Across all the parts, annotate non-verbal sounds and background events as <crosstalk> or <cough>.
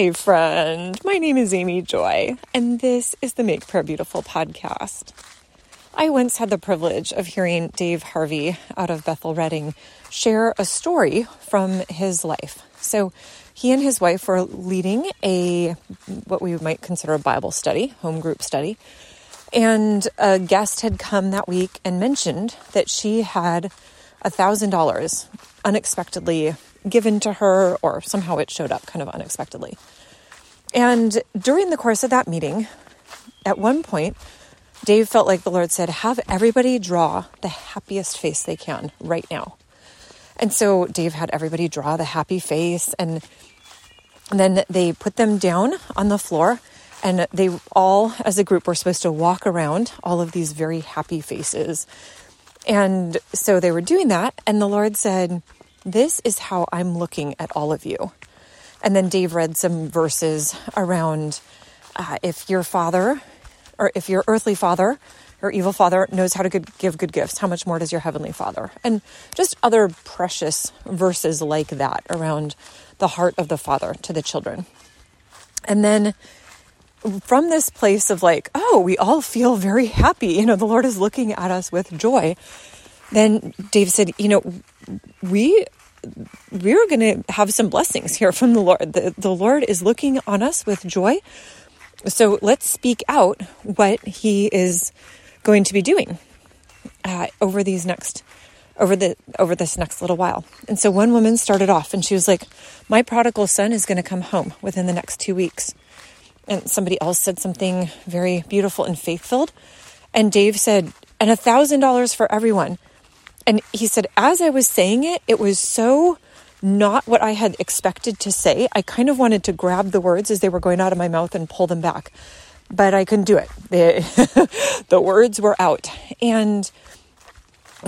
Hi, friend. My name is Amy Joy, and this is the Make Prayer Beautiful podcast. I once had the privilege of hearing Dave Harvey out of Bethel Redding share a story from his life. So, he and his wife were leading a what we might consider a Bible study, home group study. And a guest had come that week and mentioned that she had $1,000 unexpectedly given to her, or somehow it showed up kind of unexpectedly. And during the course of that meeting, at one point, Dave felt like the Lord said, Have everybody draw the happiest face they can right now. And so Dave had everybody draw the happy face, and then they put them down on the floor, and they all, as a group, were supposed to walk around all of these very happy faces. And so they were doing that, and the Lord said, this is how I'm looking at all of you. And then Dave read some verses around uh, if your father, or if your earthly father, or evil father knows how to good, give good gifts, how much more does your heavenly father? And just other precious verses like that around the heart of the father to the children. And then from this place of like, oh, we all feel very happy, you know, the Lord is looking at us with joy. Then Dave said, you know, we we're going to have some blessings here from the Lord. The, the Lord is looking on us with joy. So let's speak out what He is going to be doing uh, over these next over the over this next little while. And so one woman started off and she was like, "My prodigal son is going to come home within the next 2 weeks." And somebody else said something very beautiful and faith-filled. And Dave said, "And a $1,000 for everyone." And he said, as I was saying it, it was so not what I had expected to say. I kind of wanted to grab the words as they were going out of my mouth and pull them back, but I couldn't do it. <laughs> The, the words were out. And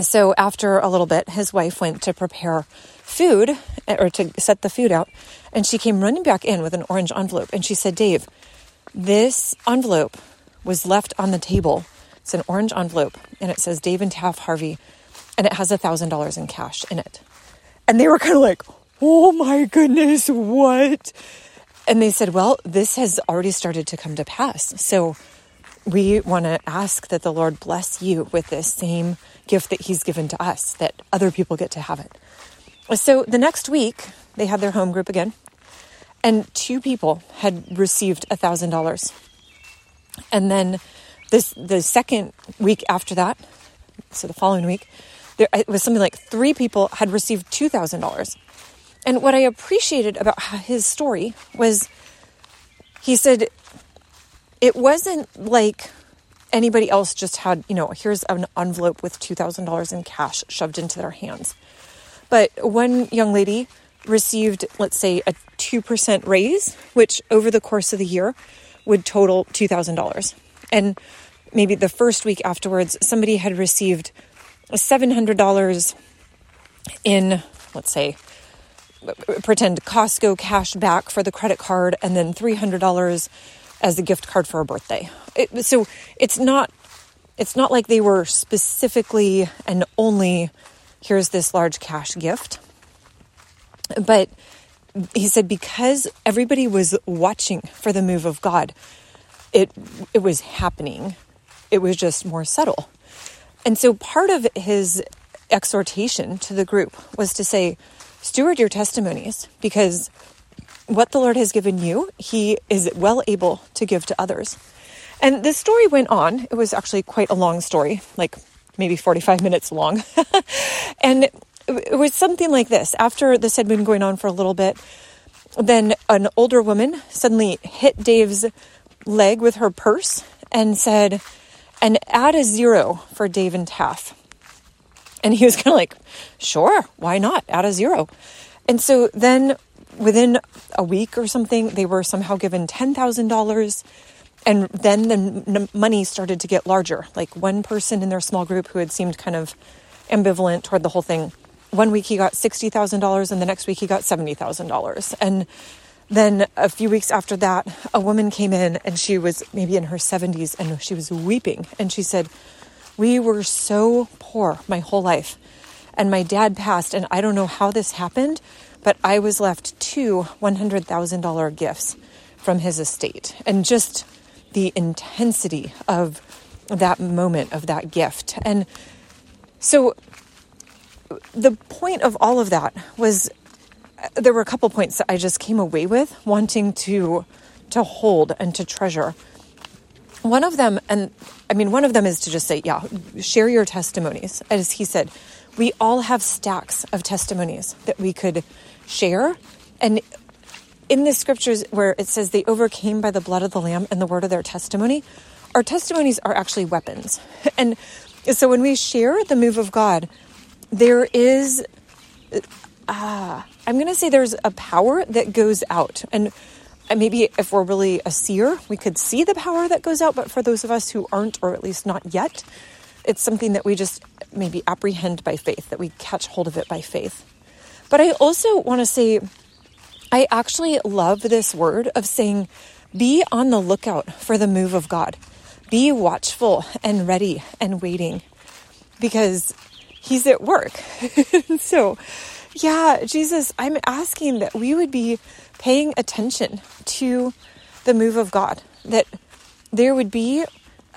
so after a little bit, his wife went to prepare food eh, or to set the food out. And she came running back in with an orange envelope. And she said, Dave, this envelope was left on the table. It's an orange envelope and it says Dave and Taff Harvey and it has a thousand dollars in cash in it. And they were kind of like, oh my goodness, what? And they said, well, this has already started to come to pass. So we want to ask that the Lord bless you with this same gift that He's given to us, that other people get to have it. So the next week, they had their home group again, and two people had received a thousand dollars. And then this the second week after that, so the following week, there, it was something like three people had received $2,000. And what I appreciated about his story was he said it wasn't like anybody else just had, you know, here's an envelope with $2,000 in cash shoved into their hands. But one young lady received, let's say, a 2% raise, which over the course of the year would total $2,000. And maybe the first week afterwards, somebody had received $700 in, let's say, pretend Costco cash back for the credit card and then $300 as a gift card for a birthday. It, so it's not it's not like they were specifically and only here's this large cash gift. But he said because everybody was watching for the move of God, it it was happening. It was just more subtle. And so part of his exhortation to the group was to say, steward your testimonies because what the Lord has given you, he is well able to give to others. And the story went on. It was actually quite a long story, like maybe 45 minutes long. <laughs> and it was something like this. After this had been going on for a little bit, then an older woman suddenly hit Dave's leg with her purse and said, and add a zero for Dave and Taff. And he was kind of like, sure, why not? Add a zero. And so then within a week or something, they were somehow given $10,000. And then the money started to get larger. Like one person in their small group who had seemed kind of ambivalent toward the whole thing, one week he got $60,000 and the next week he got $70,000. And then a few weeks after that, a woman came in and she was maybe in her 70s and she was weeping. And she said, We were so poor my whole life. And my dad passed, and I don't know how this happened, but I was left two $100,000 gifts from his estate. And just the intensity of that moment of that gift. And so the point of all of that was there were a couple points that I just came away with wanting to to hold and to treasure. One of them, and I mean, one of them is to just say, yeah, share your testimonies. As he said, we all have stacks of testimonies that we could share. And in the scriptures where it says they overcame by the blood of the Lamb and the word of their testimony, our testimonies are actually weapons. <laughs> And so when we share the move of God, there is, uh, I'm going to say there's a power that goes out. And maybe if we're really a seer, we could see the power that goes out. But for those of us who aren't, or at least not yet, it's something that we just maybe apprehend by faith, that we catch hold of it by faith. But I also want to say, I actually love this word of saying, be on the lookout for the move of God. Be watchful and ready and waiting because he's at work. <laughs> so, yeah, Jesus, I'm asking that we would be paying attention to the move of God, that there would be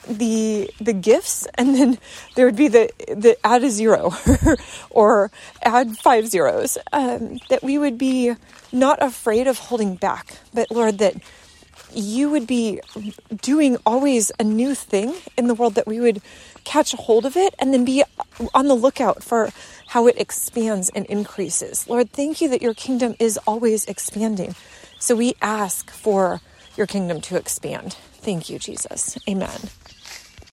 the the gifts and then there would be the the add a zero <laughs> or add five zeros um, that we would be not afraid of holding back but lord that you would be doing always a new thing in the world that we would catch a hold of it and then be on the lookout for how it expands and increases. Lord, thank you that your kingdom is always expanding. So we ask for your kingdom to expand. Thank you, Jesus. Amen.